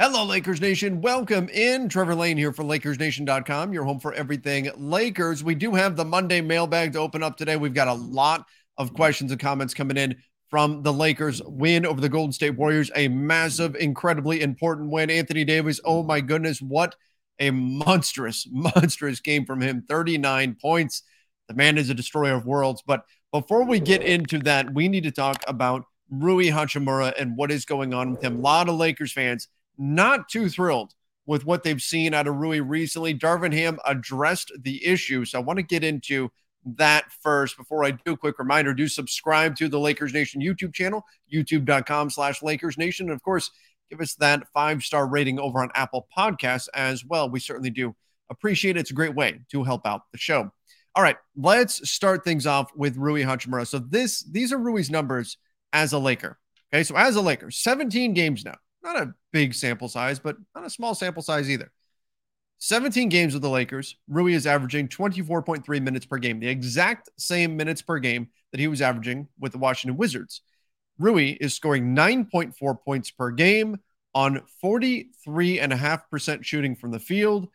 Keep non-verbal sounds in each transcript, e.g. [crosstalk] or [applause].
Hello, Lakers Nation. Welcome in. Trevor Lane here for LakersNation.com, your home for everything Lakers. We do have the Monday mailbag to open up today. We've got a lot of questions and comments coming in from the Lakers win over the Golden State Warriors. A massive, incredibly important win. Anthony Davis, oh my goodness, what a monstrous, [laughs] monstrous game from him. 39 points. The man is a destroyer of worlds. But before we get into that, we need to talk about Rui Hachimura and what is going on with him. A lot of Lakers fans not too thrilled with what they've seen out of Rui recently. Darvin Ham addressed the issue. So I want to get into that first. Before I do, quick reminder do subscribe to the Lakers Nation YouTube channel, youtube.com slash Lakers Nation. And of course, give us that five star rating over on Apple Podcasts as well. We certainly do appreciate it. It's a great way to help out the show. All right, let's start things off with Rui Hachimura. So this these are Rui's numbers as a Laker. Okay, so as a Laker, 17 games now. Not a big sample size, but not a small sample size either. 17 games with the Lakers. Rui is averaging 24.3 minutes per game, the exact same minutes per game that he was averaging with the Washington Wizards. Rui is scoring 9.4 points per game on 43.5% shooting from the field,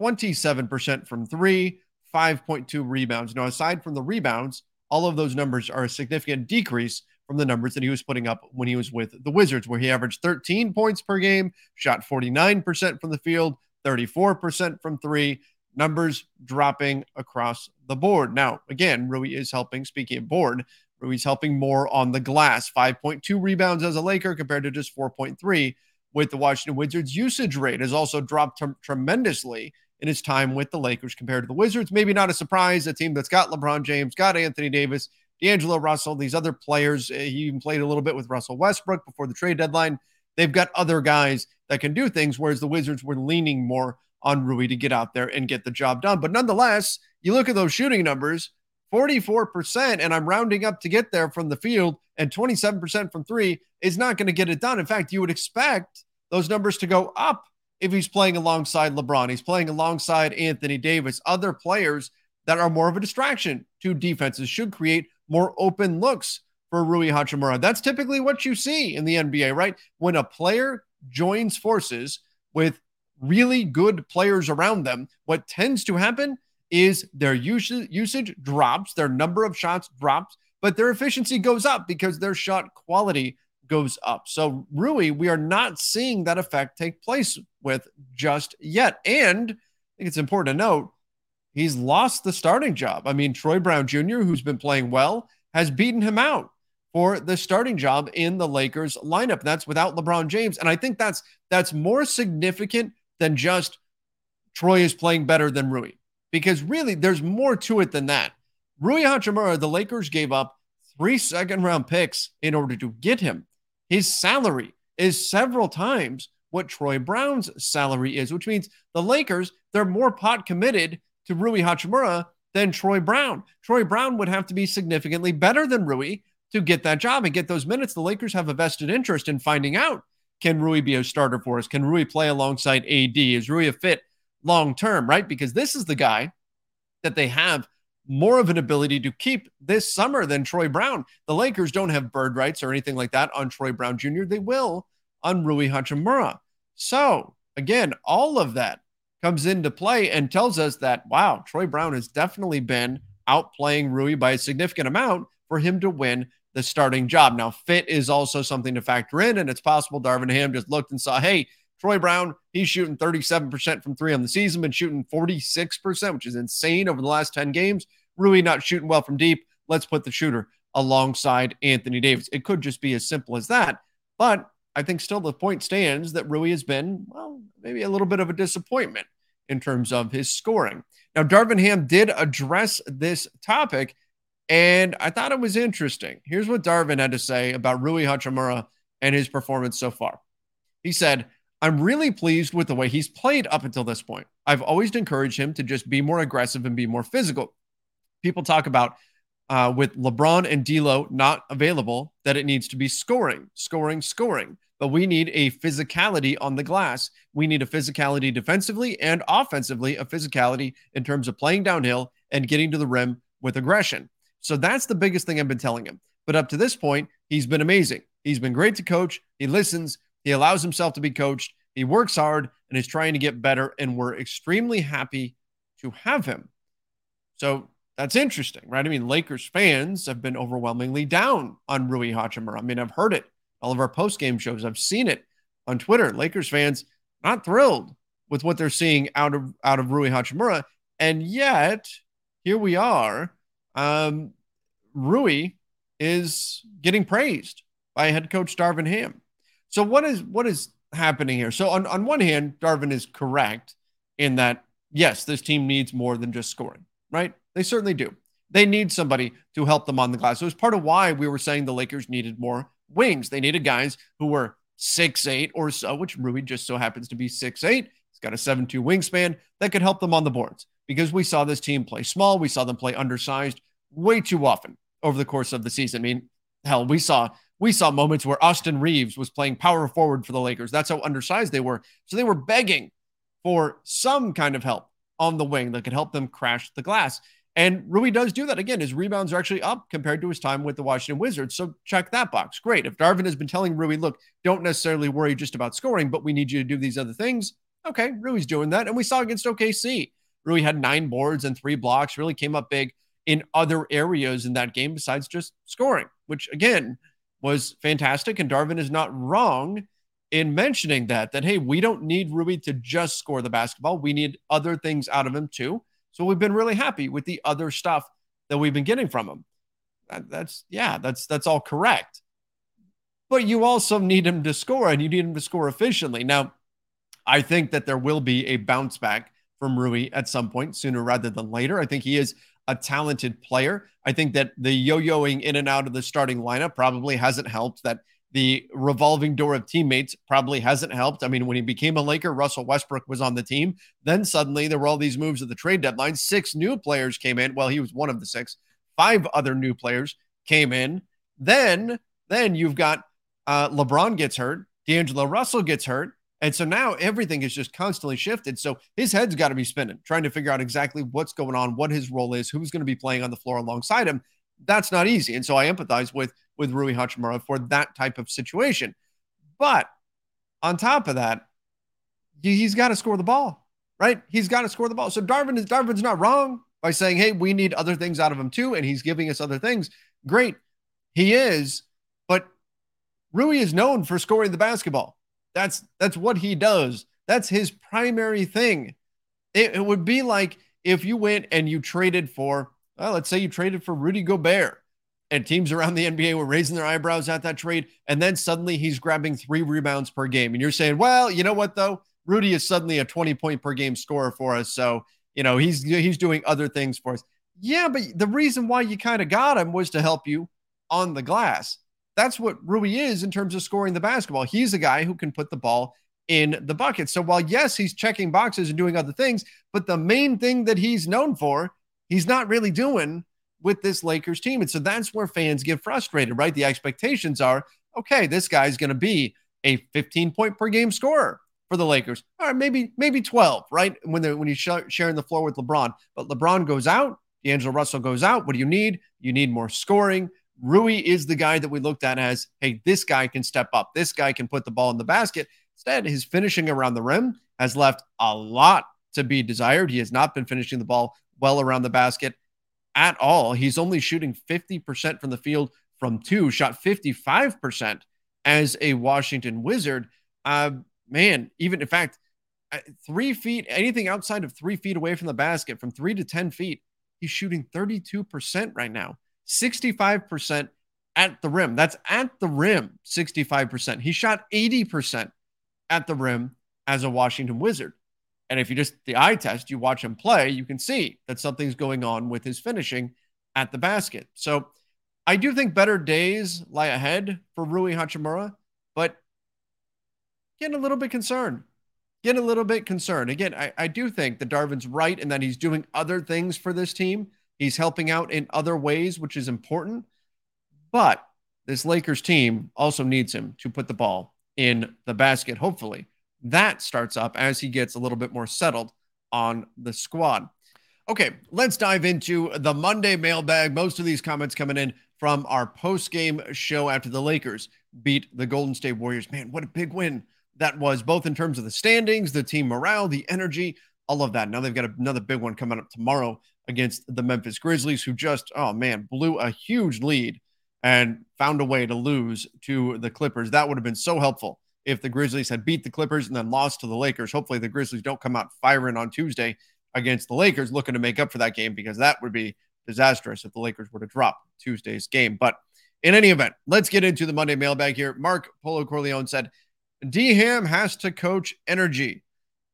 27% from three, 5.2 rebounds. Now, aside from the rebounds, all of those numbers are a significant decrease from the numbers that he was putting up when he was with the Wizards, where he averaged 13 points per game, shot 49% from the field, 34% from three, numbers dropping across the board. Now, again, Rui is helping, speaking of board, Rui's helping more on the glass, 5.2 rebounds as a Laker compared to just 4.3 with the Washington Wizards. Usage rate has also dropped t- tremendously in his time with the Lakers compared to the Wizards. Maybe not a surprise, a team that's got LeBron James, got Anthony Davis, D'Angelo Russell, these other players. Eh, he even played a little bit with Russell Westbrook before the trade deadline. They've got other guys that can do things, whereas the Wizards were leaning more on Rui to get out there and get the job done. But nonetheless, you look at those shooting numbers 44%, and I'm rounding up to get there from the field, and 27% from three is not going to get it done. In fact, you would expect those numbers to go up if he's playing alongside LeBron. He's playing alongside Anthony Davis, other players that are more of a distraction to defenses, should create more open looks for Rui Hachimura. That's typically what you see in the NBA, right? When a player joins forces with really good players around them, what tends to happen is their usage, usage drops, their number of shots drops, but their efficiency goes up because their shot quality goes up. So, Rui, we are not seeing that effect take place with just yet. And I think it's important to note he's lost the starting job. I mean, Troy Brown Jr., who's been playing well, has beaten him out for the starting job in the Lakers lineup. That's without LeBron James. And I think that's that's more significant than just Troy is playing better than Rui. Because really, there's more to it than that. Rui Hachimura, the Lakers gave up three second round picks in order to get him. His salary is several times what Troy Brown's salary is, which means the Lakers, they're more pot committed to Rui Hachimura than Troy Brown. Troy Brown would have to be significantly better than Rui to get that job and get those minutes. The Lakers have a vested interest in finding out can Rui be a starter for us? Can Rui play alongside AD? Is Rui a fit long term, right? Because this is the guy that they have more of an ability to keep this summer than Troy Brown. The Lakers don't have bird rights or anything like that on Troy Brown Jr. They will on Rui Hachimura. So, again, all of that comes into play and tells us that, wow, Troy Brown has definitely been outplaying Rui by a significant amount for him to win the starting job. Now, fit is also something to factor in, and it's possible Darvin Ham just looked and saw, hey, Troy Brown, he's shooting 37% from three on the season, been shooting 46%, which is insane over the last 10 games. Rui not shooting well from deep. Let's put the shooter alongside Anthony Davis. It could just be as simple as that. But I think still the point stands that Rui has been, well, maybe a little bit of a disappointment in terms of his scoring. Now, Darvin Ham did address this topic, and I thought it was interesting. Here's what Darvin had to say about Rui Hachimura and his performance so far. He said, I'm really pleased with the way he's played up until this point. I've always encouraged him to just be more aggressive and be more physical. People talk about uh, with LeBron and D'Lo not available that it needs to be scoring, scoring, scoring but we need a physicality on the glass. We need a physicality defensively and offensively, a physicality in terms of playing downhill and getting to the rim with aggression. So that's the biggest thing I've been telling him. But up to this point, he's been amazing. He's been great to coach. He listens, he allows himself to be coached, he works hard and is trying to get better. And we're extremely happy to have him. So that's interesting, right? I mean, Lakers fans have been overwhelmingly down on Rui Hachimura. I mean, I've heard it all of our post game shows. I've seen it on Twitter. Lakers fans not thrilled with what they're seeing out of out of Rui Hachimura, and yet here we are. Um, Rui is getting praised by head coach Darvin Ham. So what is what is happening here? So on, on one hand, Darvin is correct in that yes, this team needs more than just scoring, right? They certainly do. They need somebody to help them on the glass. So it's part of why we were saying the Lakers needed more wings. They needed guys who were six eight or so, which Rui just so happens to be six eight. He's got a seven two wingspan that could help them on the boards because we saw this team play small. We saw them play undersized way too often over the course of the season. I mean, hell, we saw we saw moments where Austin Reaves was playing power forward for the Lakers. That's how undersized they were. So they were begging for some kind of help on the wing that could help them crash the glass. And Rui does do that. Again, his rebounds are actually up compared to his time with the Washington Wizards. So check that box. Great. If Darvin has been telling Rui, look, don't necessarily worry just about scoring, but we need you to do these other things. Okay, Rui's doing that. And we saw against OKC. Rui had nine boards and three blocks, really came up big in other areas in that game besides just scoring, which again was fantastic. And Darvin is not wrong in mentioning that, that, hey, we don't need Rui to just score the basketball. We need other things out of him too. So we've been really happy with the other stuff that we've been getting from him. That, that's yeah, that's that's all correct. But you also need him to score, and you need him to score efficiently. Now, I think that there will be a bounce back from Rui at some point sooner rather than later. I think he is a talented player. I think that the yo-yoing in and out of the starting lineup probably hasn't helped. That the revolving door of teammates probably hasn't helped. I mean, when he became a Laker, Russell Westbrook was on the team. Then suddenly there were all these moves at the trade deadline. Six new players came in. Well, he was one of the six. Five other new players came in. Then, then you've got uh, LeBron gets hurt, D'Angelo Russell gets hurt. And so now everything is just constantly shifted. So his head's got to be spinning, trying to figure out exactly what's going on, what his role is, who's going to be playing on the floor alongside him. That's not easy. And so I empathize with with Rui Hachimura for that type of situation. But on top of that, he's got to score the ball, right? He's got to score the ball. So Darvin is Darvin's not wrong by saying, "Hey, we need other things out of him too," and he's giving us other things. Great, he is, but Rui is known for scoring the basketball. That's that's what he does. That's his primary thing. It, it would be like if you went and you traded for, well, let's say you traded for Rudy Gobert and teams around the NBA were raising their eyebrows at that trade. And then suddenly he's grabbing three rebounds per game. And you're saying, well, you know what, though? Rudy is suddenly a 20 point per game scorer for us. So, you know, he's he's doing other things for us. Yeah, but the reason why you kind of got him was to help you on the glass. That's what Rui is in terms of scoring the basketball. He's a guy who can put the ball in the bucket. So while yes, he's checking boxes and doing other things, but the main thing that he's known for, he's not really doing with this Lakers team. And so that's where fans get frustrated, right? The expectations are okay, this guy's going to be a 15 point per game scorer for the Lakers. All right, maybe maybe 12, right? When they when sh- sharing the floor with LeBron, but LeBron goes out, D'Angelo Russell goes out. What do you need? You need more scoring. Rui is the guy that we looked at as, hey, this guy can step up. This guy can put the ball in the basket. Instead, his finishing around the rim has left a lot to be desired. He has not been finishing the ball well around the basket at all. He's only shooting 50% from the field from two, shot 55% as a Washington Wizard. Uh, man, even in fact, three feet, anything outside of three feet away from the basket, from three to 10 feet, he's shooting 32% right now, 65% at the rim. That's at the rim, 65%. He shot 80% at the rim as a Washington Wizard. And if you just the eye test, you watch him play, you can see that something's going on with his finishing at the basket. So I do think better days lie ahead for Rui Hachimura, but getting a little bit concerned. Getting a little bit concerned. Again, I, I do think that Darvin's right in that he's doing other things for this team. He's helping out in other ways, which is important. But this Lakers team also needs him to put the ball in the basket, hopefully. That starts up as he gets a little bit more settled on the squad. Okay, let's dive into the Monday mailbag. Most of these comments coming in from our post game show after the Lakers beat the Golden State Warriors. Man, what a big win that was, both in terms of the standings, the team morale, the energy, all of that. Now they've got another big one coming up tomorrow against the Memphis Grizzlies, who just, oh man, blew a huge lead and found a way to lose to the Clippers. That would have been so helpful if the Grizzlies had beat the Clippers and then lost to the Lakers. Hopefully, the Grizzlies don't come out firing on Tuesday against the Lakers looking to make up for that game because that would be disastrous if the Lakers were to drop Tuesday's game. But in any event, let's get into the Monday mailbag here. Mark Polo Corleone said, D Ham has to coach energy.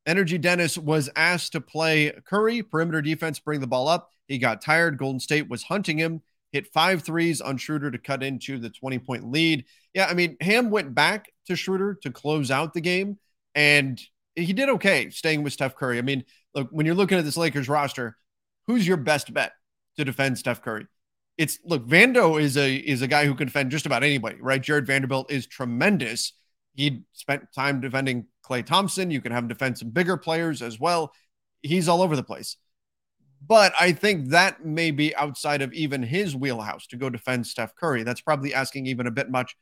Energy Dennis was asked to play Curry, perimeter defense, bring the ball up. He got tired. Golden State was hunting him, hit five threes on Schroeder to cut into the 20 point lead. Yeah, I mean, Ham went back to Schroeder to close out the game, and he did okay staying with Steph Curry. I mean, look, when you're looking at this Lakers roster, who's your best bet to defend Steph Curry? It's look, Vando is a is a guy who can defend just about anybody, right? Jared Vanderbilt is tremendous. He spent time defending Klay Thompson. You can have him defend some bigger players as well. He's all over the place. But I think that may be outside of even his wheelhouse to go defend Steph Curry. That's probably asking even a bit much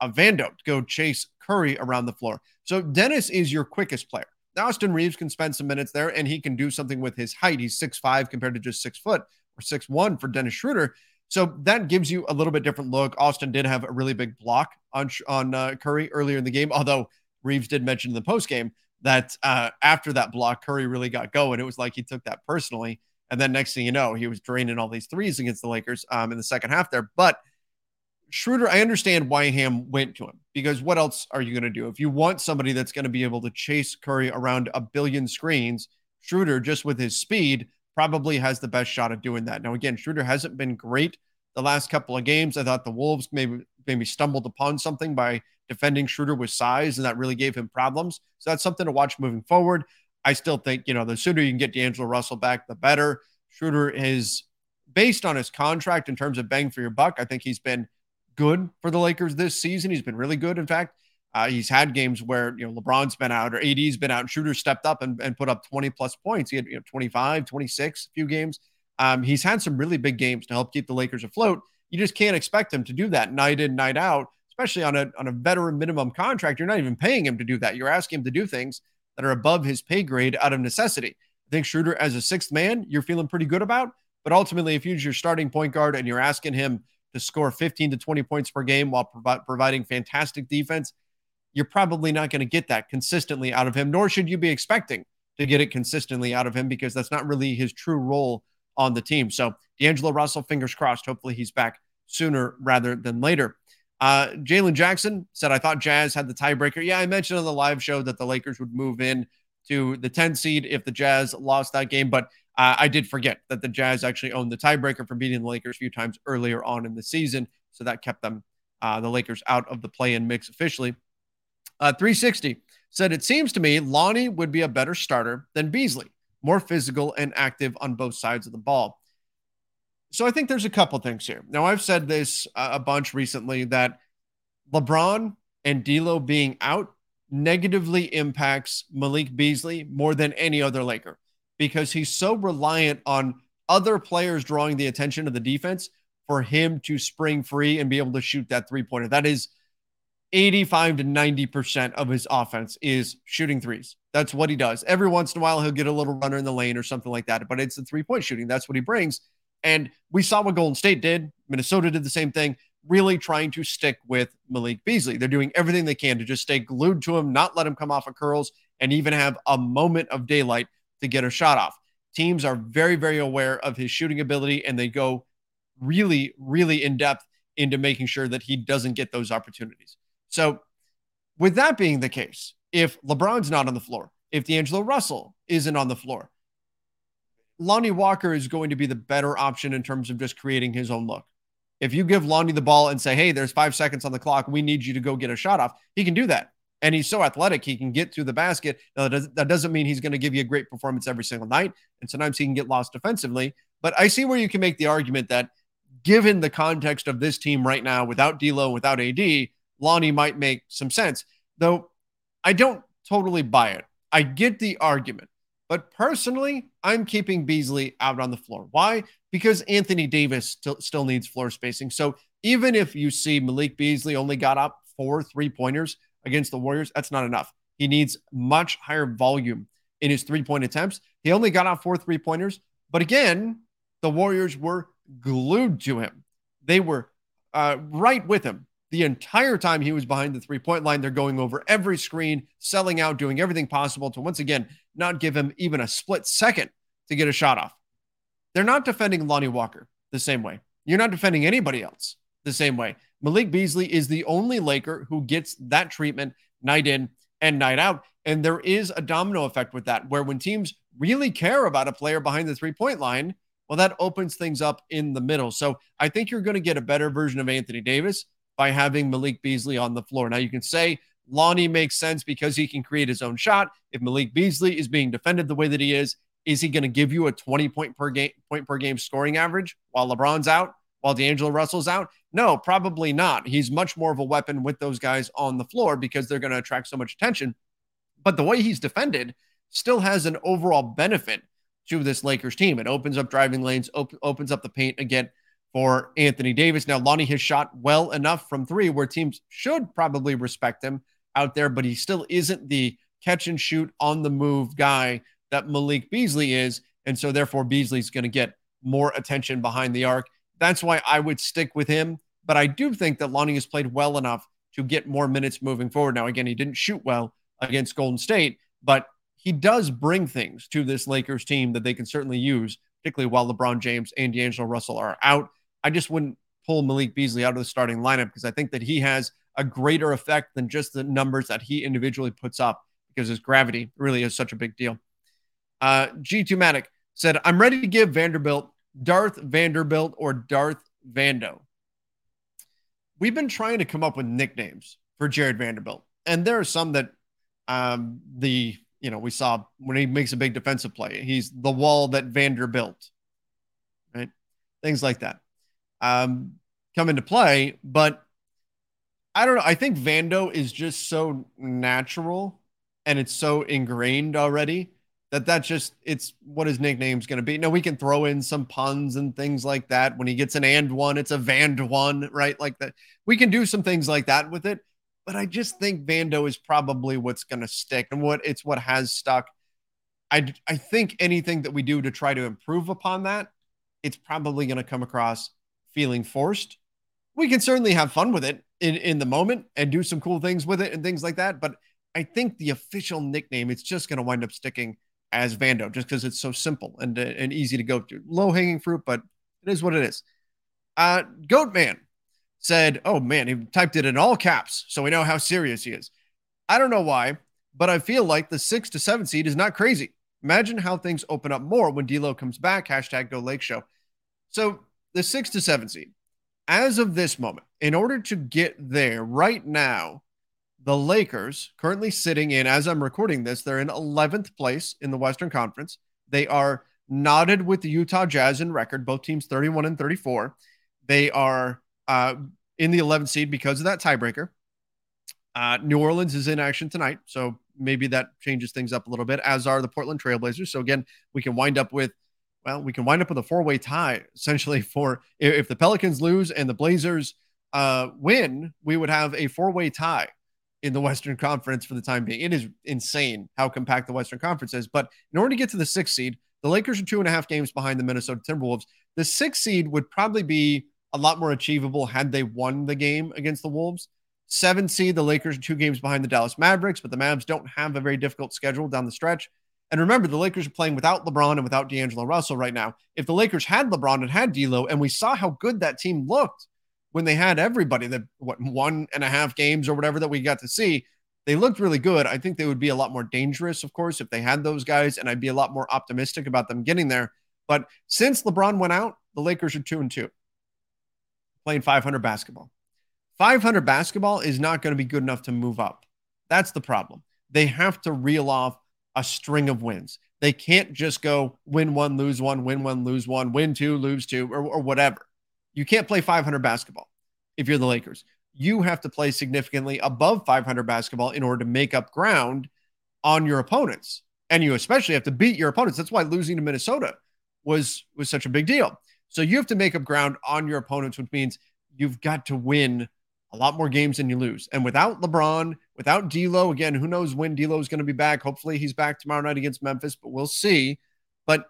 of Vando to go chase Curry around the floor. So Dennis is your quickest player. Austin Reaves can spend some minutes there and he can do something with his height. He's six five compared to just six foot or six one for Dennis Schroeder. So that gives you a little bit different look. Austin did have a really big block on on uh, Curry earlier in the game, although Reaves did mention in the post game that uh, after that block, Curry really got going. It was like he took that personally, and then next thing you know, he was draining all these threes against the Lakers um, in the second half there. But Schroeder, I understand why Ham went to him because what else are you going to do if you want somebody that's going to be able to chase Curry around a billion screens? Schroeder, just with his speed, probably has the best shot at doing that. Now, again, Schroeder hasn't been great the last couple of games. I thought the Wolves maybe maybe stumbled upon something by defending Schroeder with size, and that really gave him problems. So that's something to watch moving forward. I still think, you know, the sooner you can get D'Angelo Russell back, the better. Schroeder is based on his contract in terms of bang for your buck. I think he's been good for the Lakers this season. He's been really good. In fact, uh, he's had games where you know LeBron's been out or AD's been out, and Schroeder stepped up and, and put up 20 plus points. He had you know 25, 26, a few games. Um, he's had some really big games to help keep the Lakers afloat. You just can't expect him to do that night in, night out, especially on a on a veteran minimum contract. You're not even paying him to do that. You're asking him to do things that are above his pay grade out of necessity. I think Schroeder, as a sixth man, you're feeling pretty good about. But ultimately, if he's your starting point guard and you're asking him to score 15 to 20 points per game while provi- providing fantastic defense, you're probably not going to get that consistently out of him, nor should you be expecting to get it consistently out of him because that's not really his true role on the team. So D'Angelo Russell, fingers crossed. Hopefully he's back sooner rather than later. Uh, Jalen Jackson said, I thought Jazz had the tiebreaker. Yeah, I mentioned on the live show that the Lakers would move in to the 10 seed if the Jazz lost that game, but uh, I did forget that the Jazz actually owned the tiebreaker for beating the Lakers a few times earlier on in the season. So that kept them, uh, the Lakers, out of the play in mix officially. Uh, 360 said, It seems to me Lonnie would be a better starter than Beasley more physical and active on both sides of the ball. So I think there's a couple things here. Now I've said this a bunch recently that LeBron and D'Lo being out negatively impacts Malik Beasley more than any other Laker because he's so reliant on other players drawing the attention of the defense for him to spring free and be able to shoot that three pointer. That is 85 to 90% of his offense is shooting threes. That's what he does. Every once in a while, he'll get a little runner in the lane or something like that, but it's the three point shooting. That's what he brings. And we saw what Golden State did. Minnesota did the same thing. Really trying to stick with Malik Beasley. They're doing everything they can to just stay glued to him, not let him come off of curls, and even have a moment of daylight to get a shot off. Teams are very, very aware of his shooting ability, and they go really, really in depth into making sure that he doesn't get those opportunities. So, with that being the case, if LeBron's not on the floor, if D'Angelo Russell isn't on the floor, Lonnie Walker is going to be the better option in terms of just creating his own look. If you give Lonnie the ball and say, hey, there's five seconds on the clock, we need you to go get a shot off, he can do that. And he's so athletic, he can get to the basket. Now, that doesn't mean he's going to give you a great performance every single night. And sometimes he can get lost defensively. But I see where you can make the argument that given the context of this team right now, without D'Lo, without AD, Lonnie might make some sense. Though I don't totally buy it. I get the argument. But personally, I'm keeping Beasley out on the floor. Why? Because Anthony Davis still, still needs floor spacing. So even if you see Malik Beasley only got up four three pointers against the Warriors, that's not enough. He needs much higher volume in his three point attempts. He only got out four three pointers. But again, the Warriors were glued to him. They were uh, right with him the entire time he was behind the three point line. They're going over every screen, selling out, doing everything possible to once again not give him even a split second to get a shot off. They're not defending Lonnie Walker the same way. You're not defending anybody else the same way. Malik Beasley is the only Laker who gets that treatment night in and night out. And there is a domino effect with that, where when teams really care about a player behind the three point line, well, that opens things up in the middle. So I think you're going to get a better version of Anthony Davis by having Malik Beasley on the floor. Now, you can say Lonnie makes sense because he can create his own shot. If Malik Beasley is being defended the way that he is, is he going to give you a 20 point per game point per game scoring average while LeBron's out, while D'Angelo Russell's out? No, probably not. He's much more of a weapon with those guys on the floor because they're going to attract so much attention. But the way he's defended still has an overall benefit to this Lakers team. It opens up driving lanes, op- opens up the paint again for Anthony Davis. Now, Lonnie has shot well enough from three where teams should probably respect him out there, but he still isn't the catch and shoot on the move guy that Malik Beasley is. And so, therefore, Beasley's going to get more attention behind the arc. That's why I would stick with him. But I do think that Lonnie has played well enough to get more minutes moving forward. Now, again, he didn't shoot well against Golden State, but he does bring things to this Lakers team that they can certainly use, particularly while LeBron James and D'Angelo Russell are out. I just wouldn't pull Malik Beasley out of the starting lineup because I think that he has a greater effect than just the numbers that he individually puts up because his gravity really is such a big deal. Uh, G2 Matic said, I'm ready to give Vanderbilt Darth Vanderbilt or Darth Vando. We've been trying to come up with nicknames for Jared Vanderbilt, and there are some that um, the you know we saw when he makes a big defensive play. He's the wall that Vanderbilt, right? Things like that um, come into play. But I don't know. I think Vando is just so natural and it's so ingrained already that that's just it's what his nickname's going to be. Now we can throw in some puns and things like that. When he gets an and one, it's a Vand one, right? Like that. We can do some things like that with it. But I just think Vando is probably what's going to stick and what it's what has stuck. I I think anything that we do to try to improve upon that, it's probably going to come across feeling forced. We can certainly have fun with it in in the moment and do some cool things with it and things like that. But I think the official nickname it's just going to wind up sticking as Vando just because it's so simple and, uh, and easy to go through. Low hanging fruit, but it is what it is. Uh, Goat Man said, Oh man, he typed it in all caps. So we know how serious he is. I don't know why, but I feel like the six to seven seed is not crazy. Imagine how things open up more when D'Lo comes back. Hashtag Go Lake Show. So the six to seven seed, as of this moment, in order to get there right now, the Lakers, currently sitting in, as I'm recording this, they're in 11th place in the Western Conference. They are knotted with the Utah Jazz in record, both teams 31 and 34. They are uh, in the 11th seed because of that tiebreaker. Uh, New Orleans is in action tonight, so maybe that changes things up a little bit, as are the Portland Trailblazers. So again, we can wind up with, well, we can wind up with a four-way tie essentially for if the Pelicans lose and the Blazers uh, win, we would have a four-way tie in the Western Conference for the time being. It is insane how compact the Western Conference is. But in order to get to the sixth seed, the Lakers are two and a half games behind the Minnesota Timberwolves. The sixth seed would probably be a lot more achievable had they won the game against the Wolves. Seven seed, the Lakers are two games behind the Dallas Mavericks, but the Mavs don't have a very difficult schedule down the stretch. And remember, the Lakers are playing without LeBron and without D'Angelo Russell right now. If the Lakers had LeBron and had D'Lo, and we saw how good that team looked when they had everybody, the what one and a half games or whatever that we got to see, they looked really good. I think they would be a lot more dangerous, of course, if they had those guys, and I'd be a lot more optimistic about them getting there. But since LeBron went out, the Lakers are two and two, playing 500 basketball. 500 basketball is not going to be good enough to move up. That's the problem. They have to reel off a string of wins. They can't just go win one, lose one, win one, lose one, win two, lose two, or, or whatever. You can't play 500 basketball if you're the Lakers. You have to play significantly above 500 basketball in order to make up ground on your opponents. And you especially have to beat your opponents. That's why losing to Minnesota was was such a big deal. So you have to make up ground on your opponents, which means you've got to win a lot more games than you lose. And without LeBron, without D'Lo, again, who knows when D'Lo is going to be back? Hopefully, he's back tomorrow night against Memphis, but we'll see. But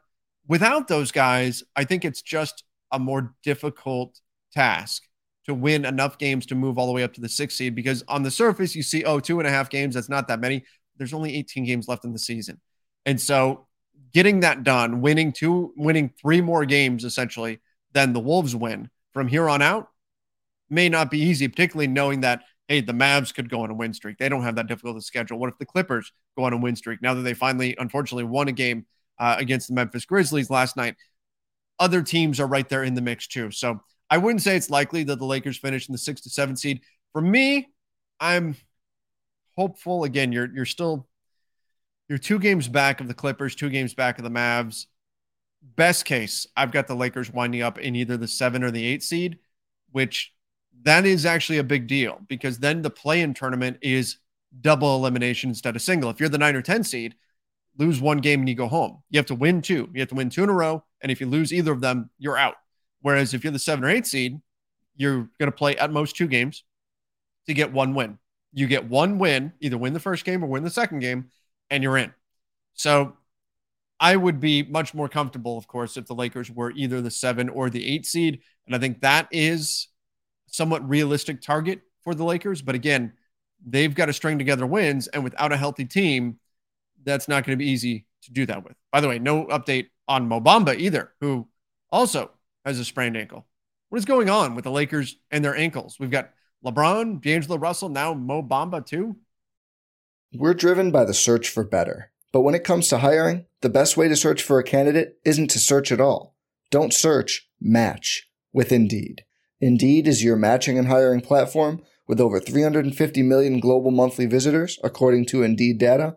without those guys, I think it's just a more difficult task to win enough games to move all the way up to the sixth seed. Because on the surface, you see, oh, two and a half games. That's not that many. There's only 18 games left in the season, and so getting that done, winning two, winning three more games essentially than the Wolves win from here on out may not be easy, particularly knowing that, hey, the Mavs could go on a win streak. They don't have that difficult schedule. What if the Clippers go on a win streak now that they finally, unfortunately, won a game uh, against the Memphis Grizzlies last night? Other teams are right there in the mix too. So I wouldn't say it's likely that the Lakers finish in the six to seven seed. For me, I'm hopeful. Again, you're you're still you're two games back of the Clippers, two games back of the Mavs. Best case, I've got the Lakers winding up in either the seven or the eight seed, which that is actually a big deal because then the play in tournament is double elimination instead of single. If you're the nine or 10 seed, lose one game and you go home. You have to win two. You have to win two in a row. And if you lose either of them, you're out. Whereas if you're the seven or eight seed, you're going to play at most two games to get one win. You get one win, either win the first game or win the second game, and you're in. So I would be much more comfortable, of course, if the Lakers were either the seven or the eight seed. And I think that is somewhat realistic target for the Lakers. But again, they've got to string together wins, and without a healthy team, that's not going to be easy to do that with. By the way, no update on Mo Bamba either, who also has a sprained ankle. What is going on with the Lakers and their ankles? We've got LeBron, D'Angelo Russell, now Mo Bamba too. We're driven by the search for better. But when it comes to hiring, the best way to search for a candidate isn't to search at all. Don't search, match with Indeed. Indeed is your matching and hiring platform with over 350 million global monthly visitors, according to Indeed data,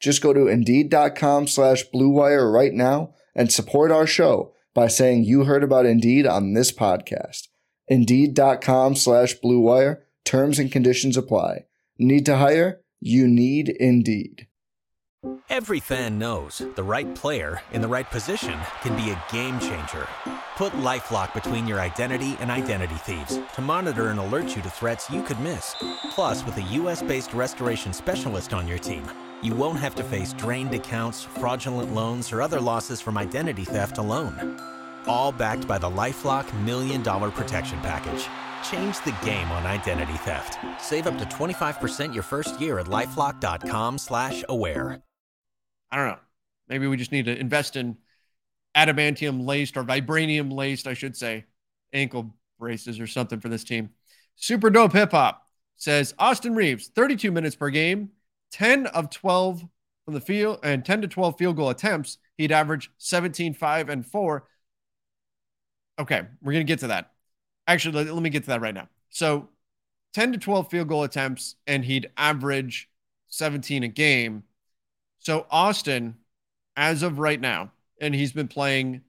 Just go to Indeed.com slash BlueWire right now and support our show by saying you heard about Indeed on this podcast. Indeed.com slash BlueWire. Terms and conditions apply. Need to hire? You need Indeed. Every fan knows the right player in the right position can be a game changer. Put LifeLock between your identity and identity thieves to monitor and alert you to threats you could miss. Plus, with a U.S.-based restoration specialist on your team, you won't have to face drained accounts, fraudulent loans, or other losses from identity theft alone. All backed by the LifeLock Million Dollar Protection Package. Change the game on identity theft. Save up to 25% your first year at LifeLock.com slash aware. I don't know. Maybe we just need to invest in adamantium laced or vibranium laced, I should say, ankle braces or something for this team. Super dope hip hop says Austin Reaves, 32 minutes per game, 10 of 12 from the field and 10 to 12 field goal attempts. He'd average 17, 5, and 4. Okay, we're going to get to that. Actually, let, let me get to that right now. So 10 to 12 field goal attempts, and he'd average 17 a game. So Austin, as of right now, and he's been playing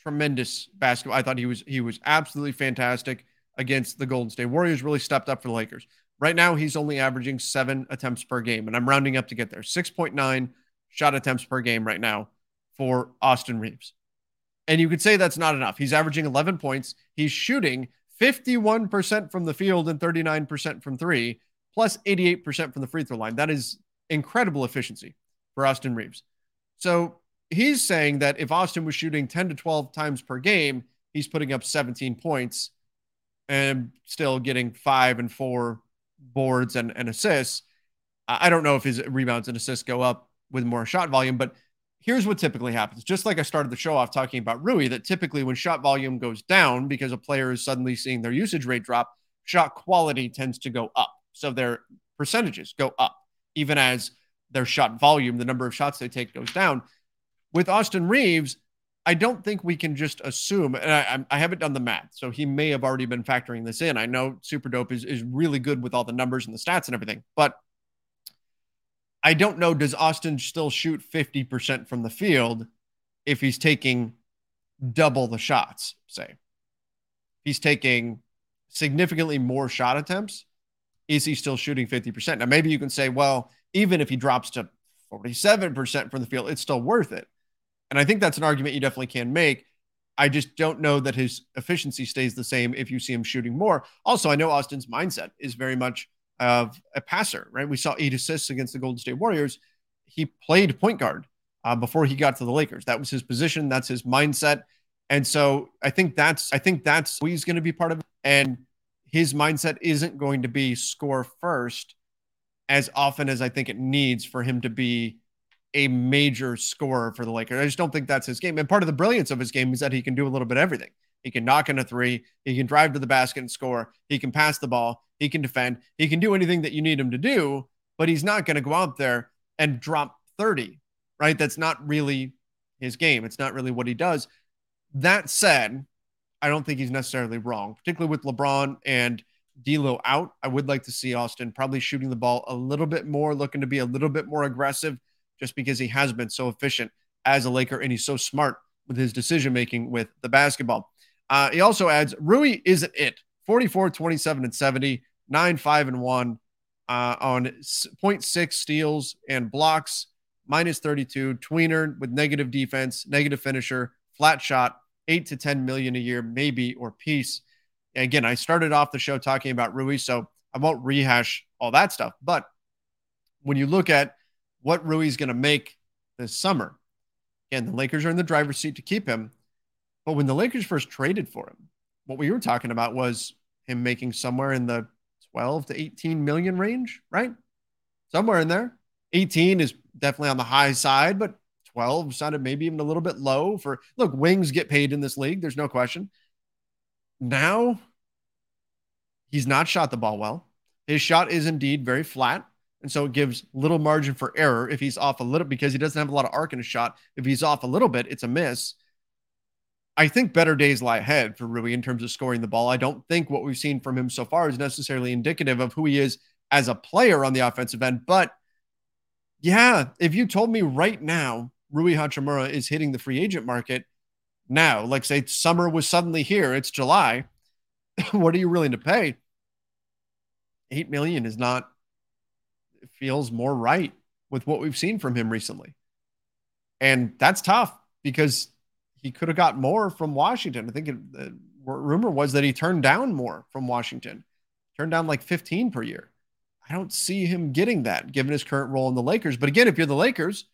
tremendous basketball. I thought he was he was absolutely fantastic against the Golden State Warriors really stepped up for the Lakers. Right now, he's only averaging seven attempts per game, and I'm rounding up to get there. 6.9 shot attempts per game right now for Austin Reaves. And you could say that's not enough. He's averaging 11 points. He's shooting 51% from the field and 39% from three, plus 88% from the free throw line. That is incredible efficiency for Austin Reaves. So he's saying that if Austin was shooting 10 to 12 times per game, he's putting up 17 points and still getting five and four boards and, and assists. I don't know if his rebounds and assists go up with more shot volume, but here's what typically happens. Just like I started the show off talking about Rui, that typically when shot volume goes down because a player is suddenly seeing their usage rate drop, shot quality tends to go up. So their percentages go up, even as their shot volume, the number of shots they take goes down. With Austin Reaves, I don't think we can just assume, and I, I, haven't done the math, so he may have already been factoring this in. I know Super Dope is, is really good with all the numbers and the stats and everything, but I don't know. Does Austin still shoot 50% from the field if he's taking double the shots, say? He's taking significantly more shot attempts. Is he still shooting 50%? Now, maybe you can say, well, even if he drops to 47% from the field, it's still worth it. And I think that's an argument you definitely can make. I just don't know that his efficiency stays the same if you see him shooting more. Also, I know Austin's mindset is very much of a passer, right? We saw eight assists against the Golden State Warriors. He played point guard uh, before he got to the Lakers. That was his position. That's his mindset. And so I think that's I think that's he's going to be part of. And his mindset isn't going to be score first as often as I think it needs for him to be a major scorer for the Lakers. I just don't think that's his game. And part of the brilliance of his game is that he can do a little bit of everything. He can knock in a three, he can drive to the basket and score, he can pass the ball, he can defend, he can do anything that you need him to do, but he's not going to go out there and drop 30, right? That's not really his game. It's not really what he does. That said, I don't think he's necessarily wrong, particularly with LeBron and D'Lo out. I would like to see Austin probably shooting the ball a little bit more, looking to be a little bit more aggressive, just because he has been so efficient as a Laker and he's so smart with his decision making with the basketball. Uh, he also adds Rui isn't it 44, 27, and 70, 9, 5, and 1 uh, on 0.6 steals and blocks, minus 32. Tweener with negative defense, negative finisher, flat shot, 8 to 10 million a year, maybe, or piece. Again, I started off the show talking about Rui, so I won't rehash all that stuff. But when you look at what Rui's going to make this summer, again, the Lakers are in the driver's seat to keep him. But when the Lakers first traded for him, what we were talking about was him making somewhere in the 12 to 18 million range, right? Somewhere in there. 18 is definitely on the high side, but 12 sounded maybe even a little bit low for look, wings get paid in this league. There's no question. Now he's not shot the ball well. His shot is indeed very flat. And so it gives little margin for error if he's off a little because he doesn't have a lot of arc in his shot. If he's off a little bit, it's a miss. I think better days lie ahead for Rui in terms of scoring the ball. I don't think what we've seen from him so far is necessarily indicative of who he is as a player on the offensive end. But yeah, if you told me right now Rui Hachimura is hitting the free agent market now, like say summer was suddenly here, it's July, [laughs] what are you willing to pay? Eight million is not feels more right with what we've seen from him recently. And that's tough because he could have got more from Washington. I think it, the rumor was that he turned down more from Washington, turned down like 15 per year. I don't see him getting that given his current role in the Lakers. But again, if you're the Lakers,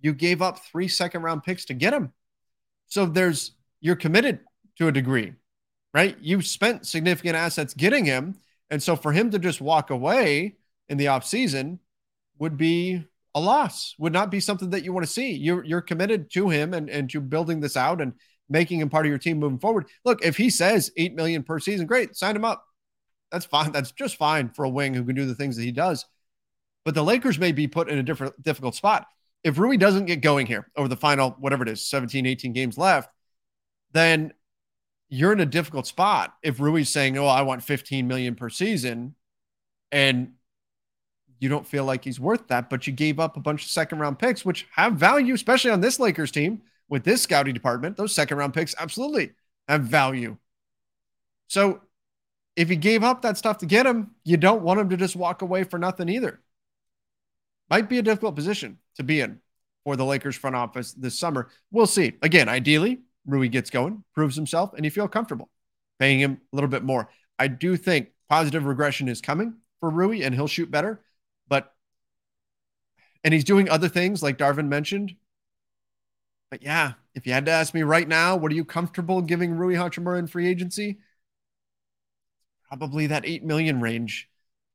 you gave up three second round picks to get him. So there's you're committed to a degree, right? You've spent significant assets getting him. And so for him to just walk away in the offseason would be a loss would not be something that you want to see. You're you're committed to him and, and to building this out and making him part of your team moving forward. Look, if he says eight million per season, great, sign him up. That's fine. That's just fine for a wing who can do the things that he does. But the Lakers may be put in a different difficult spot. If Rui doesn't get going here over the final, whatever it is, 17, 18 games left, then you're in a difficult spot. If Rui's saying, Oh, I want 15 million per season, and you don't feel like he's worth that, but you gave up a bunch of second round picks, which have value, especially on this Lakers team with this scouting department. Those second round picks absolutely have value. So if you gave up that stuff to get him, you don't want him to just walk away for nothing either. Might be a difficult position to be in for the Lakers front office this summer. We'll see. Again, ideally, Rui gets going, proves himself, and you feel comfortable paying him a little bit more. I do think positive regression is coming for Rui and he'll shoot better, and he's doing other things like Darvin mentioned. But yeah, if you had to ask me right now, what are you comfortable giving Rui Hachimura in free agency? Probably that 8 million range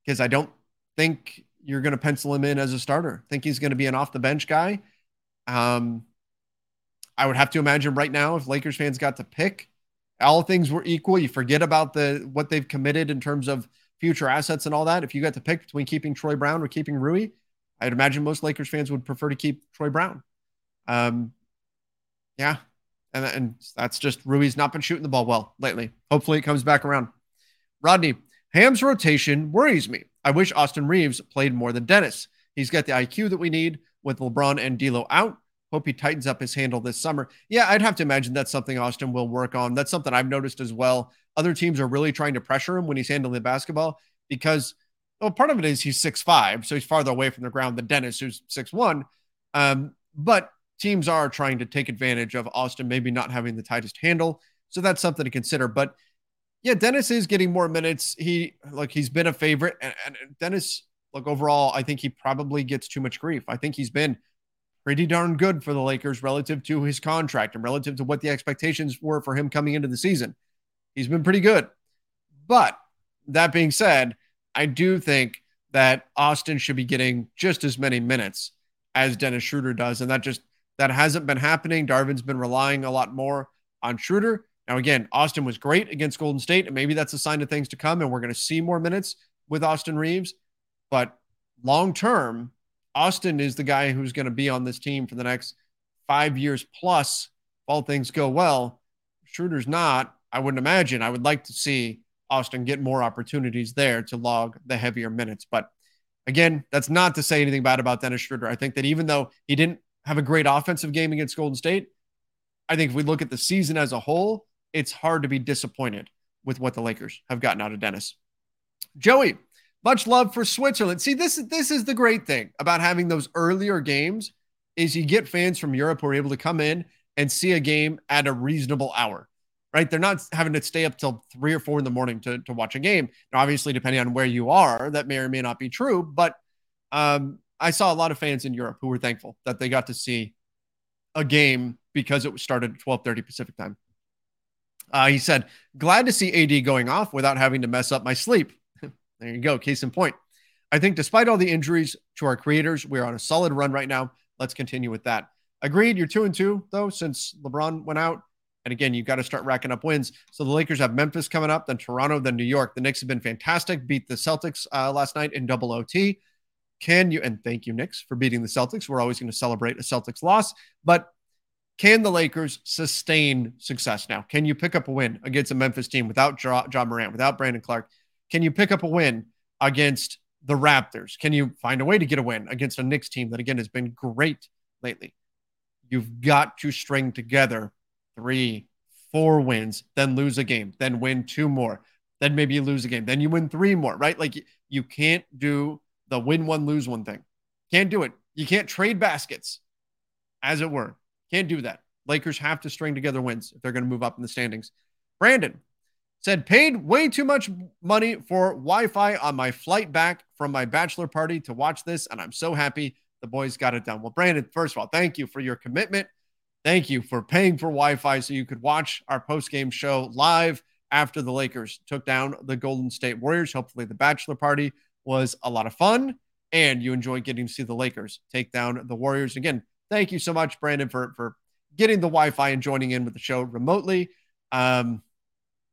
because I don't think you're going to pencil him in as a starter. I think he's going to be an off the bench guy. Um, I would have to imagine right now if Lakers fans got to pick, all things were equal. You forget about the what they've committed in terms of future assets and all that. If you got to pick between keeping Troy Brown or keeping Rui, I'd imagine most Lakers fans would prefer to keep Troy Brown. Um, yeah, and, and that's just Rui's not been shooting the ball well lately. Hopefully, it comes back around. Rodney Ham's rotation worries me. I wish Austin Reaves played more than Dennis. He's got the IQ that we need with LeBron and D'Lo out. Hope he tightens up his handle this summer. Yeah, I'd have to imagine that's something Austin will work on. That's something I've noticed as well. Other teams are really trying to pressure him when he's handling the basketball because, well, part of it is he's six five, so he's farther away from the ground than Dennis, who's six one. Um, but teams are trying to take advantage of Austin maybe not having the tightest handle, so that's something to consider. But yeah, Dennis is getting more minutes. He like he's been a favorite, and, and Dennis, look overall, I think he probably gets too much grief. I think he's been pretty darn good for the Lakers relative to his contract and relative to what the expectations were for him coming into the season. He's been pretty good. But that being said, I do think that Austin should be getting just as many minutes as Dennis Schroeder does. And that just that hasn't been happening. Darvin's been relying a lot more on Schroeder. Now, again, Austin was great against Golden State, and maybe that's a sign of things to come, and we're going to see more minutes with Austin Reaves. But long term, Austin is the guy who's going to be on this team for the next five years plus. If all things go well, Schroeder's not. I wouldn't imagine. I would like to see Austin get more opportunities there to log the heavier minutes. But again, that's not to say anything bad about Dennis Schroeder. I think that even though he didn't have a great offensive game against Golden State, I think if we look at the season as a whole, it's hard to be disappointed with what the Lakers have gotten out of Dennis. Joey, much love for Switzerland. See, this is this is the great thing about having those earlier games is you get fans from Europe who are able to come in and see a game at a reasonable hour. Right? They're not having to stay up till three or four in the morning to, to watch a game. Now, obviously, depending on where you are, that may or may not be true. But um, I saw a lot of fans in Europe who were thankful that they got to see a game because it started at 12:30 Pacific time. Uh, he said, "Glad to see AD going off without having to mess up my sleep. [laughs] There you go. Case in point. I think despite all the injuries to our creators, we're on a solid run right now. Let's continue with that. Agreed. You're two and two, though, since LeBron went out. And again, you've got to start racking up wins. So the Lakers have Memphis coming up, then Toronto, then New York. The Knicks have been fantastic. Beat the Celtics uh, last night in double OT. Can you, and thank you, Knicks, for beating the Celtics. We're always going to celebrate a Celtics loss. But can the Lakers sustain success now? Can you pick up a win against a Memphis team without Ja Morant, without Brandon Clarke? Can you pick up a win against the Raptors? Can you find a way to get a win against a Knicks team that, again, has been great lately? You've got to string together three, four wins, then lose a game, then win two more, then maybe you lose a game, then you win three more, right? Like you can't do the win one, lose one thing. Can't do it. You can't trade baskets, as it were. Can't do that. Lakers have to string together wins if they're going to move up in the standings. Brandon, said paid way too much money for Wi-Fi on my flight back from my bachelor party to watch this, and I'm so happy the boys got it done. Well, Brandon, first of all, thank you for your commitment. Thank you for paying for Wi-Fi so you could watch our post-game show live after the Lakers took down the Golden State Warriors. Hopefully, the bachelor party was a lot of fun, and you enjoyed getting to see the Lakers take down the Warriors. Again, thank you so much, Brandon, for for getting the Wi-Fi and joining in with the show remotely. Um,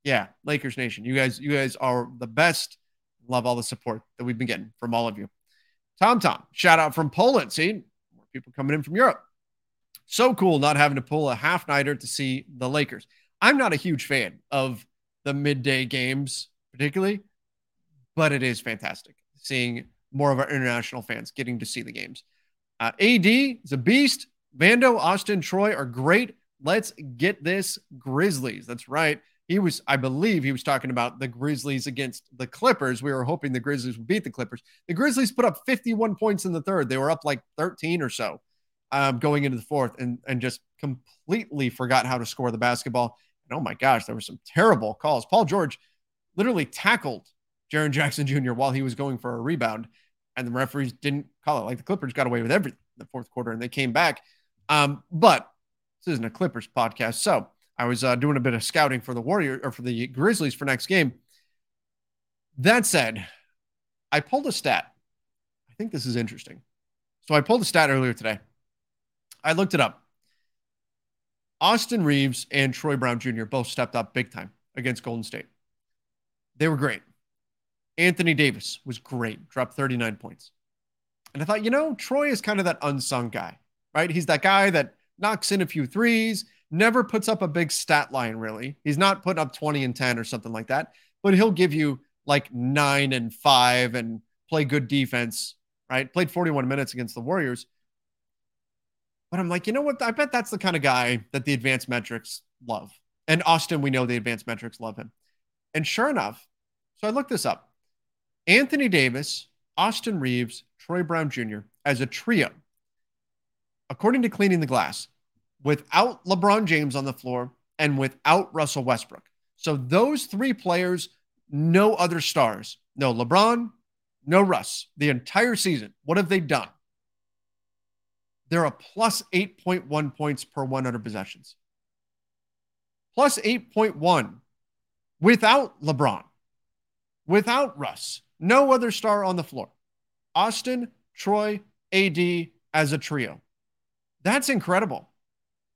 yeah, Lakers Nation, you guys, you guys are the best. Love all the support that we've been getting from all of you. Tom Tom, shout out from Poland. See, more people coming in from Europe. So cool not having to pull a half nighter to see the Lakers. I'm not a huge fan of the midday games, particularly, but it is fantastic seeing more of our international fans getting to see the games. Uh, AD is a beast. Vando, Austin, Troy are great. Let's get this Grizzlies. That's right. He was, I believe, he was talking about the Grizzlies against the Clippers. We were hoping the Grizzlies would beat the Clippers. The Grizzlies put up 51 points in the third. They were up like 13 or so um, going into the fourth, and and just completely forgot how to score the basketball. And oh my gosh, there were some terrible calls. Paul George literally tackled Jaren Jackson Jr. while he was going for a rebound, and the referees didn't call it. Like the Clippers got away with everything in the fourth quarter, and they came back. Um, but this isn't a Clippers podcast, so I was uh, doing a bit of scouting for the Warrior or for the Grizzlies for next game. That said, I pulled a stat. I think this is interesting. So I pulled a stat earlier today. I looked it up. Austin Reaves and Troy Brown Jr. both stepped up big time against Golden State. They were great. Anthony Davis was great, dropped 39 points. And I thought, you know, Troy is kind of that unsung guy, right? He's that guy that knocks in a few threes, never puts up a big stat line, really. He's not putting up 20 and 10 or something like that, but he'll give you like nine and five and play good defense, right? Played 41 minutes against the Warriors. But I'm like, you know what? I bet that's the kind of guy that the advanced metrics love. And Austin, we know the advanced metrics love him. And sure enough, so I looked this up. Anthony Davis, Austin Reaves, Troy Brown Jr. as a trio, according to Cleaning the Glass, without LeBron James on the floor and without Russell Westbrook. So those three players, no other stars. No LeBron, no Russ. The entire season, what have they done? They're a plus 8.1 points per 100 possessions. Plus 8.1 without LeBron, without Russ, no other star on the floor. Austin, Troy, AD as a trio. That's incredible.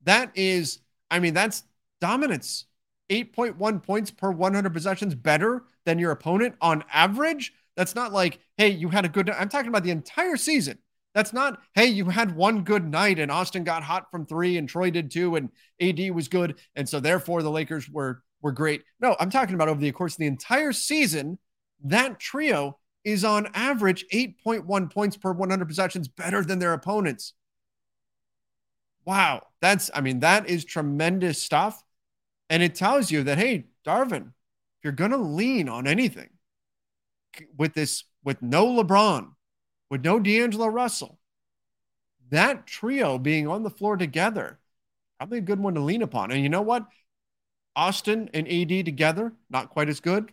That is, I mean, that's dominance. 8.1 points per 100 possessions better than your opponent on average. That's not like, hey, you had a good. I'm talking about the entire season. That's not, hey, you had one good night and Austin got hot from three and Troy did too and AD was good. And so therefore the Lakers were were great. No, I'm talking about over the course of the entire season, that trio is on average 8.1 points per 100 possessions better than their opponents. Wow. That's, I mean, that is tremendous stuff. And it tells you that, hey, Darvin, if you're going to lean on anything with this, with no LeBron, with no D'Angelo Russell, that trio being on the floor together, probably a good one to lean upon. And you know what? Austin and AD together, not quite as good.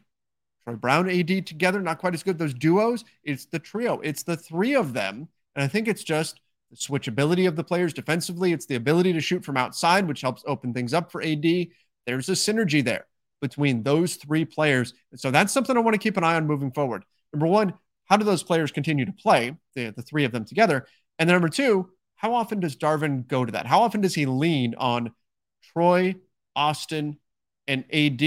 Troy Brown, AD together, not quite as good. Those duos, it's the trio, it's the three of them. And I think it's just the switchability of the players defensively. It's the ability to shoot from outside, which helps open things up for AD. There's a synergy there between those three players. And so that's something I want to keep an eye on moving forward. Number one, how do those players continue to play, the, the three of them together? And then number two, how often does Darvin go to that? How often does he lean on Troy, Austin, and AD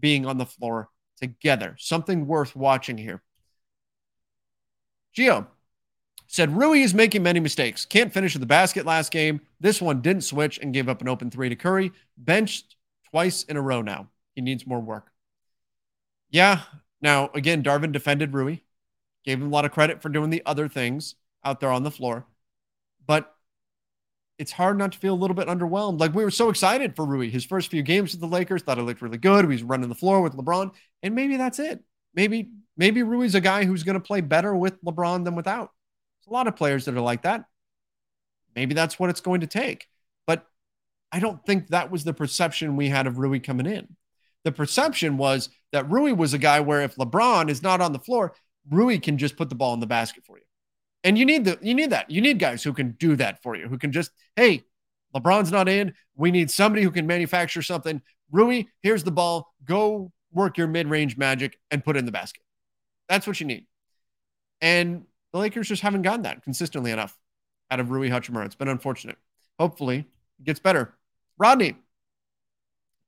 being on the floor together. Something worth watching here. Gio said Rui is making many mistakes. Can't finish at the basket last game. This one didn't switch and gave up an open three to Curry. Benched twice in a row now. He needs more work. Yeah. Now, again, Darvin defended Rui, gave him a lot of credit for doing the other things out there on the floor. But it's hard not to feel a little bit underwhelmed. Like we were so excited for Rui. His first few games with the Lakers, thought he looked really good. He was running the floor with LeBron, and maybe that's it. Maybe maybe Rui's a guy who's going to play better with LeBron than without. There's a lot of players that are like that. Maybe that's what it's going to take. But I don't think that was the perception we had of Rui coming in. The perception was that Rui was a guy where if LeBron is not on the floor, Rui can just put the ball in the basket for you. And you need the you need that. You need guys who can do that for you, who can just, hey, LeBron's not in. We need somebody who can manufacture something. Rui, here's the ball. Go work your mid-range magic and put in the basket. That's what you need. And the Lakers just haven't gotten that consistently enough out of Rui Hachimura. It's been unfortunate. Hopefully it gets better. Rodney,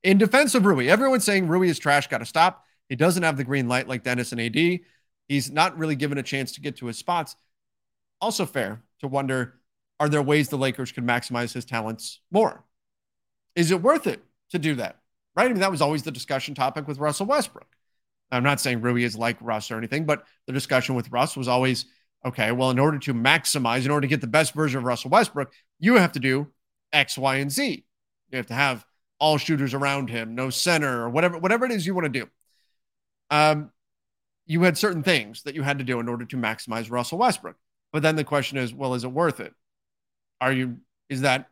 in defense of Rui, everyone's saying Rui is trash, got to stop. He doesn't have the green light like Dennis and AD. He's not really given a chance to get to his spots also fair to wonder are there ways the Lakers could maximize his talents more? Is it worth it to do that? Right? I mean, that was always the discussion topic with Russell Westbrook. I'm not saying Rui is like Russ or anything, but the discussion with Russ was always okay, well, in order to maximize, in order to get the best version of Russell Westbrook, you have to do X, Y, and Z. You have to have all shooters around him, no center, or whatever, whatever it is you want to do. Um, you had certain things that you had to do in order to maximize Russell Westbrook. But then the question is, well, is it worth it? Are you, is that,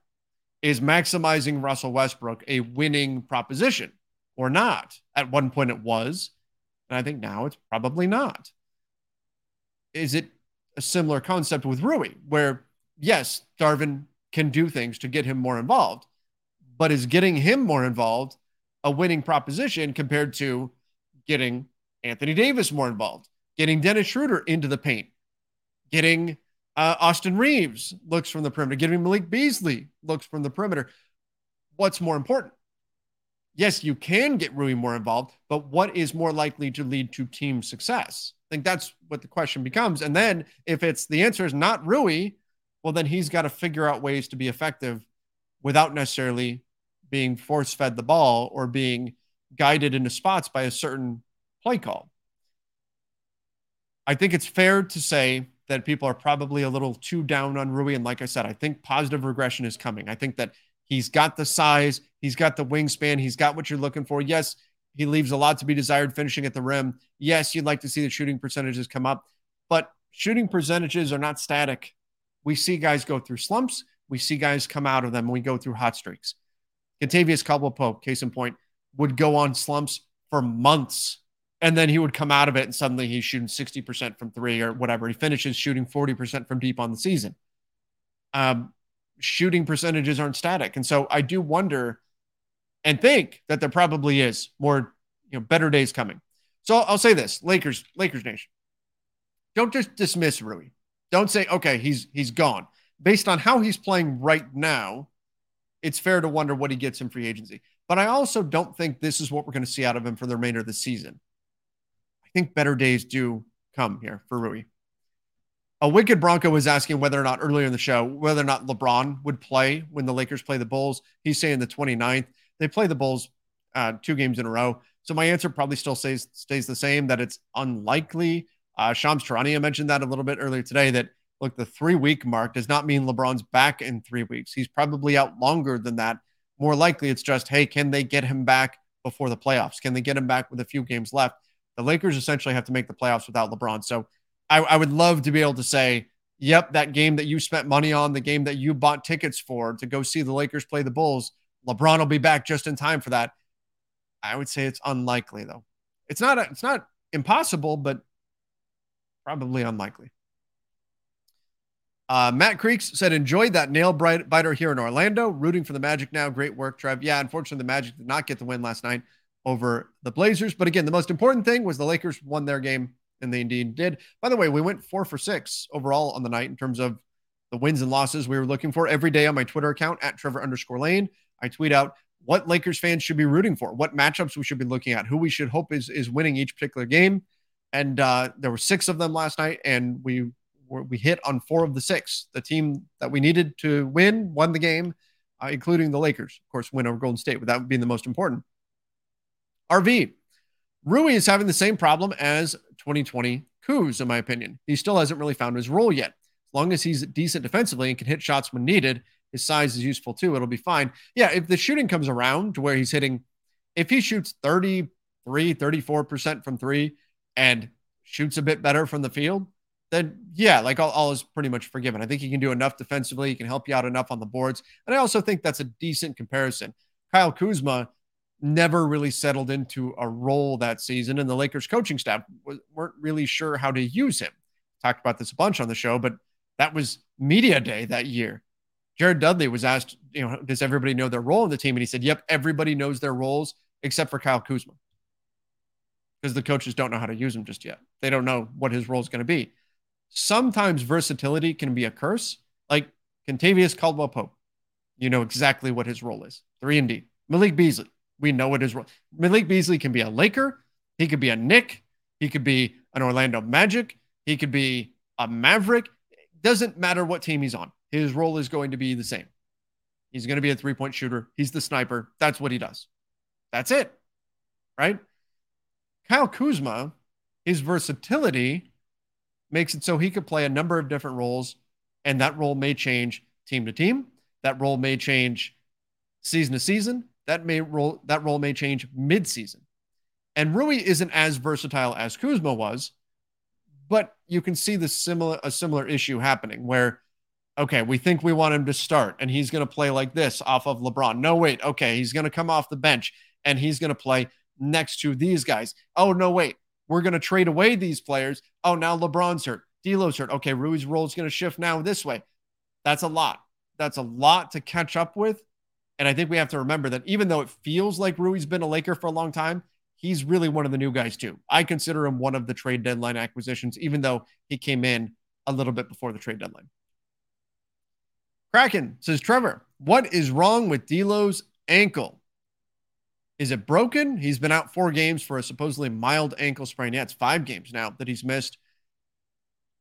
is maximizing Russell Westbrook a winning proposition or not? At one point it was. And I think now it's probably not. Is it a similar concept with Rui, where yes, Darvin can do things to get him more involved, but is getting him more involved a winning proposition compared to getting Anthony Davis more involved, getting Dennis Schroeder into the paint, getting uh, Austin Reaves looks from the perimeter, getting Malik Beasley looks from the perimeter. What's more important? Yes, you can get Rui more involved, but what is more likely to lead to team success? I think that's what the question becomes. And then if it's the answer is not Rui, well, then he's got to figure out ways to be effective without necessarily being force fed the ball or being guided into spots by a certain play call. I think it's fair to say that people are probably a little too down on Rui. And like I said, I think positive regression is coming. I think that he's got the size, he's got the wingspan, he's got what you're looking for. Yes, he leaves a lot to be desired finishing at the rim. Yes, you'd like to see the shooting percentages come up, but shooting percentages are not static. We see guys go through slumps, we see guys come out of them, we go through hot streaks. Kentavious Caldwell Pope, case in point, would go on slumps for months and then he would come out of it and suddenly he's shooting 60% from three or whatever. He finishes shooting 40% from deep on the season. Um, shooting percentages aren't static. And so I do wonder and think that there probably is more, you know, better days coming. So I'll say this Lakers, Lakers Nation. Don't just dismiss Rui. Don't say, okay, he's he's gone. Based on how he's playing right now, it's fair to wonder what he gets in free agency. But I also don't think this is what we're going to see out of him for the remainder of the season think better days do come here for Rui. A wicked Bronco was asking whether or not earlier in the show whether or not LeBron would play when the Lakers play the Bulls. He's saying the 29th. They play the Bulls uh, two games in a row. So my answer probably still stays stays the same that it's unlikely. Uh, Shams Charania mentioned that a little bit earlier today. That look, the three week mark does not mean LeBron's back in three weeks. He's probably out longer than that. More likely, it's just hey, can they get him back before the playoffs? Can they get him back with a few games left? The Lakers essentially have to make the playoffs without LeBron. So I, I would love to be able to say, yep, that game that you spent money on, the game that you bought tickets for to go see the Lakers play the Bulls, LeBron will be back just in time for that. I would say it's unlikely though. It's not it's not impossible, but probably unlikely. Uh, Matt Creeks said, enjoyed that nail biter here in Orlando. Rooting for the Magic now. Great work, Trev. Yeah, unfortunately, the Magic did not get the win last night over the Blazers. But again, the most important thing was the Lakers won their game, and they indeed did. By the way, we went four for six overall on the night in terms of the wins and losses we were looking for every day on my Twitter account at Trevor underscore Lane. I tweet out what Lakers fans should be rooting for, what matchups we should be looking at, who we should hope is is winning each particular game. And uh, there were six of them last night, and we we hit on four of the six. The team that we needed to win won the game, uh, including the Lakers, of course, win over Golden State, but that being the most important. RV. Rui is having the same problem as 2020 Kuz, in my opinion. He still hasn't really found his role yet. As long as he's decent defensively and can hit shots when needed, his size is useful too. It'll be fine. Yeah, if the shooting comes around to where he's hitting, if he shoots 33, 34% from three and shoots a bit better from the field, then yeah, like all, all is pretty much forgiven. I think he can do enough defensively. He can help you out enough on the boards. And I also think that's a decent comparison. Kyle Kuzma never really settled into a role that season, and the Lakers coaching staff weren't really sure how to use him. Talked about this a bunch on the show, but that was media day that year. Jared Dudley was asked, you know, does everybody know their role in the team? And he said, yep, everybody knows their roles except for Kyle Kuzma. Because the coaches don't know how to use him just yet. They don't know what his role is going to be. Sometimes versatility can be a curse, like Kentavious Caldwell Pope. You know exactly what his role is. Three and D. Malik Beasley. We know what his role. Malik Beasley can be a Laker. He could be a Nick. He could be an Orlando Magic. He could be a Maverick. Doesn't matter what team he's on. His role is going to be the same. He's going to be a three point shooter. He's the sniper. That's what he does. That's it. Right? Kyle Kuzma, his versatility makes it so he could play a number of different roles, and that role may change team to team. That role may change season to season. That may role that role may change mid-season. And Rui isn't as versatile as Kuzma was, but you can see the similar a similar issue happening where okay, we think we want him to start and he's going to play like this off of LeBron. No, wait, okay, he's going to come off the bench and he's going to play next to these guys. Oh, no, wait, we're going to trade away these players. Oh, now LeBron's hurt. D'Lo's hurt. Okay, Rui's role is going to shift now this way. That's a lot. That's a lot to catch up with. And I think we have to remember that even though it feels like Rui's been a Laker for a long time, he's really one of the new guys too. I consider him one of the trade deadline acquisitions, even though he came in a little bit before the trade deadline. Kraken says, Trevor, what is wrong with D'Lo's ankle? Is it broken? He's been out four games for a supposedly mild ankle sprain. Yeah, it's five games now that he's missed.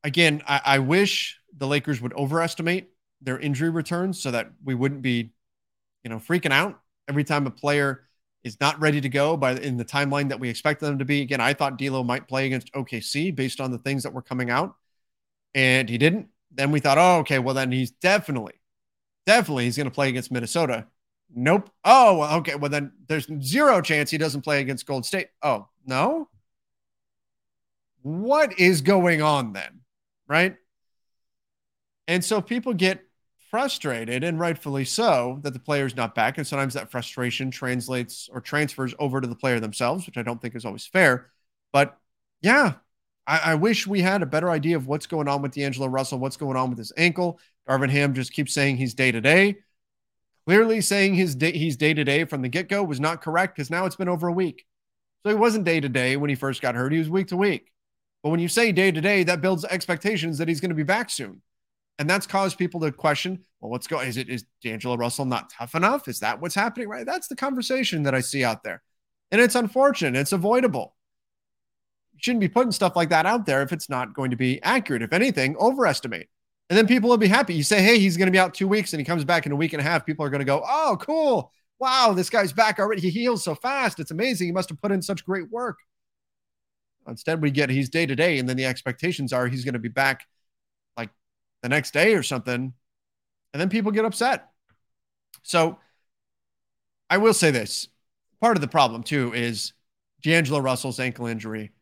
Again, I, I wish the Lakers would overestimate their injury returns so that we wouldn't be, you know, freaking out every time a player is not ready to go by in the timeline that we expect them to be. Again, I thought D'Lo might play against OKC based on the things that were coming out, and he didn't. Then we thought, oh, okay, well then he's definitely, definitely he's going to play against Minnesota. Nope. Oh, okay. Well then there's zero chance he doesn't play against Gold State. Oh no. What is going on then, right? And so people get frustrated, and rightfully so, that the player's not back. And sometimes that frustration translates or transfers over to the player themselves, which I don't think is always fair. But yeah, I, I wish we had a better idea of what's going on with D'Angelo Russell, what's going on with his ankle. Darvin Ham just keeps saying he's day to day. Clearly, saying his day, he's day to day from the get go was not correct because now it's been over a week. So he wasn't day to day when he first got hurt. He was week to week. But when you say day to day, that builds expectations that he's going to be back soon. And that's caused people to question, well, what's going? Is it is D'Angelo Russell not tough enough? Is that what's happening? Right? That's the conversation that I see out there, and it's unfortunate. It's avoidable. You shouldn't be putting stuff like that out there if it's not going to be accurate. If anything, overestimate, and then people will be happy. You say, hey, he's going to be out two weeks, and he comes back in a week and a half. People are going to go, oh, cool. Wow, this guy's back already. He heals so fast. It's amazing. He must have put in such great work. Instead, we get he's day to day, and then the expectations are he's going to be back the next day or something, and then people get upset. So I will say this part of the problem too is D'Angelo Russell's ankle injury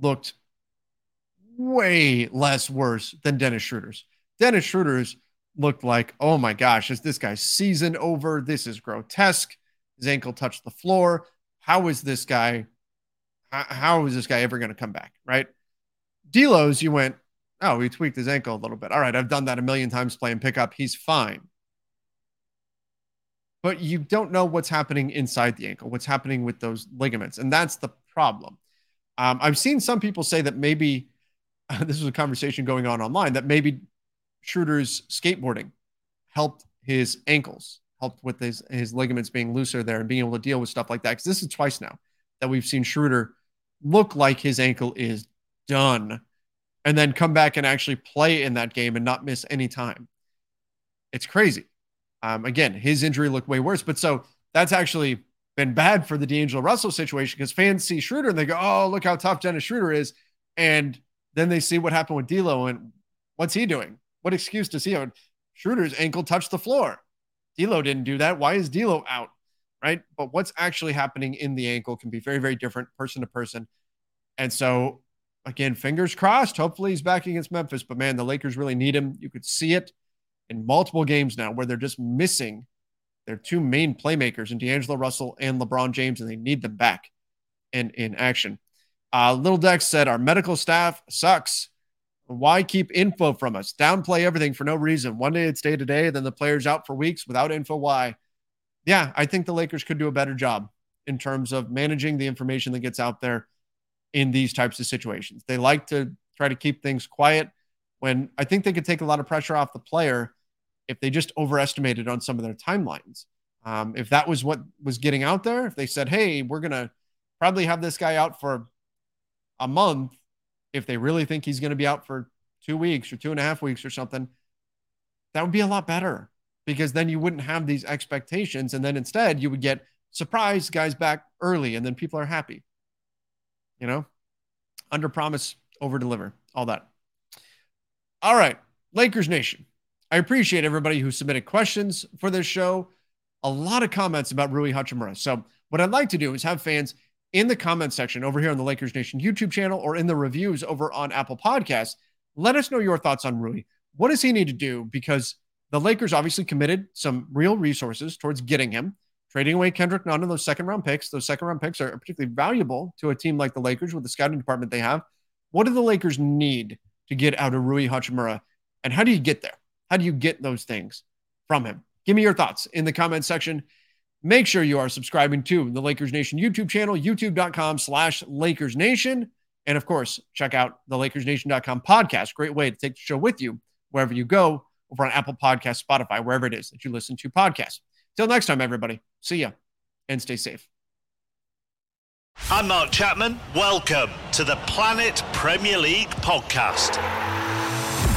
looked way less worse than Dennis Schroeder's. Dennis Schroeder's looked like, oh my gosh, is this guy's season over? This is grotesque. His ankle touched the floor. How is this guy? How is this guy ever going to come back? Right? D'Lo's, you went, Oh, he tweaked his ankle a little bit. All right, I've done that a million times playing pickup. He's fine. But you don't know what's happening inside the ankle, what's happening with those ligaments. And that's the problem. Um, I've seen some people say that maybe [laughs] this was a conversation going on online that maybe Schroeder's skateboarding helped his ankles, helped with his, his ligaments being looser there and being able to deal with stuff like that. Because this is twice now that we've seen Schroeder look like his ankle is done and then come back and actually play in that game and not miss any time. It's crazy. Um, again, his injury looked way worse, but so that's actually been bad for the D'Angelo Russell situation because fans see Schroeder and they go, "Oh, look how tough Dennis Schroeder is," and then they see what happened with D'Lo and what's he doing? What excuse does he have? Schroeder's ankle touched the floor. D'Lo didn't do that. Why is D'Lo out? Right? But what's actually happening in the ankle can be very, very different person to person. And so again, fingers crossed. Hopefully he's back against Memphis. But man, the Lakers really need him. You could see it in multiple games now where they're just missing their two main playmakers in D'Angelo Russell and LeBron James, and they need them back in, in action. Uh, Little Dex said, Our medical staff sucks. Why keep info from us? Downplay everything for no reason. One day it's day to day, then the player's out for weeks without info. Why? Yeah, I think the Lakers could do a better job in terms of managing the information that gets out there in these types of situations. They like to try to keep things quiet when I think they could take a lot of pressure off the player if they just overestimated on some of their timelines. Um, if that was what was getting out there, if they said, hey, we're going to probably have this guy out for a month, if they really think he's going to be out for two weeks or two and a half weeks or something, that would be a lot better because then you wouldn't have these expectations. And then instead, you would get surprise guys back early and then people are happy you know, under promise, over deliver, all that. All right, Lakers Nation. I appreciate everybody who submitted questions for this show. a lot of comments about Rui Hachimura. So, what I'd like to do is have fans in the comment section over here on the Lakers Nation YouTube channel or in the reviews over on Apple Podcasts. Let us know your thoughts on Rui. What does he need to do? Because the Lakers obviously committed some real resources towards getting him, trading away Kendrick Nunn and those second round picks. Those second round picks are particularly valuable to a team like the Lakers with the scouting department they have. What do the Lakers need to get out of Rui Hachimura? And how do you get there? How do you get those things from him? Give me your thoughts in the comment section. Make sure you are subscribing to the Lakers Nation YouTube channel, youtube.com slash Lakers Nation. And of course, check out the LakersNation.com podcast. Great way to take the show with you wherever you go, over on Apple Podcast, Spotify, wherever it is that you listen to podcasts. Till next time, everybody. See ya and stay safe. I'm Mark Chapman. Welcome to the Planet Premier League podcast.